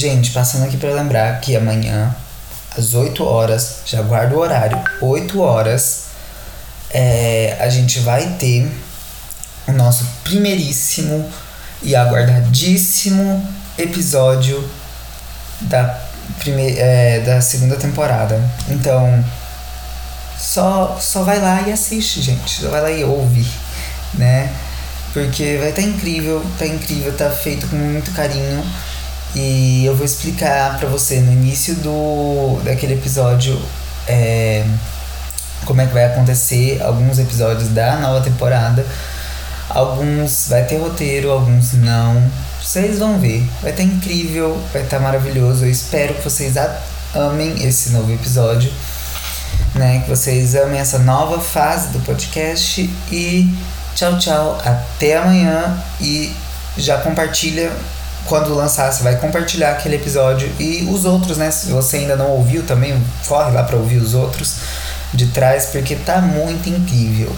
Gente, passando aqui para lembrar que amanhã, às 8 horas, já guardo o horário, 8 horas, é, a gente vai ter o nosso primeiríssimo e aguardadíssimo episódio da, prime é, da segunda temporada. Então, só, só vai lá e assiste, gente. Só vai lá e ouve, né? Porque vai estar tá incrível, tá incrível, tá feito com muito carinho. E eu vou explicar para você no início do daquele episódio é, como é que vai acontecer alguns episódios da nova temporada. Alguns vai ter roteiro, alguns não. Vocês vão ver. Vai estar tá incrível, vai estar tá maravilhoso. Eu espero que vocês amem esse novo episódio. Né? Que vocês amem essa nova fase do podcast. E tchau, tchau. Até amanhã. E já compartilha quando lançar, você vai compartilhar aquele episódio e os outros, né? Se você ainda não ouviu também, corre lá para ouvir os outros de trás, porque tá muito incrível.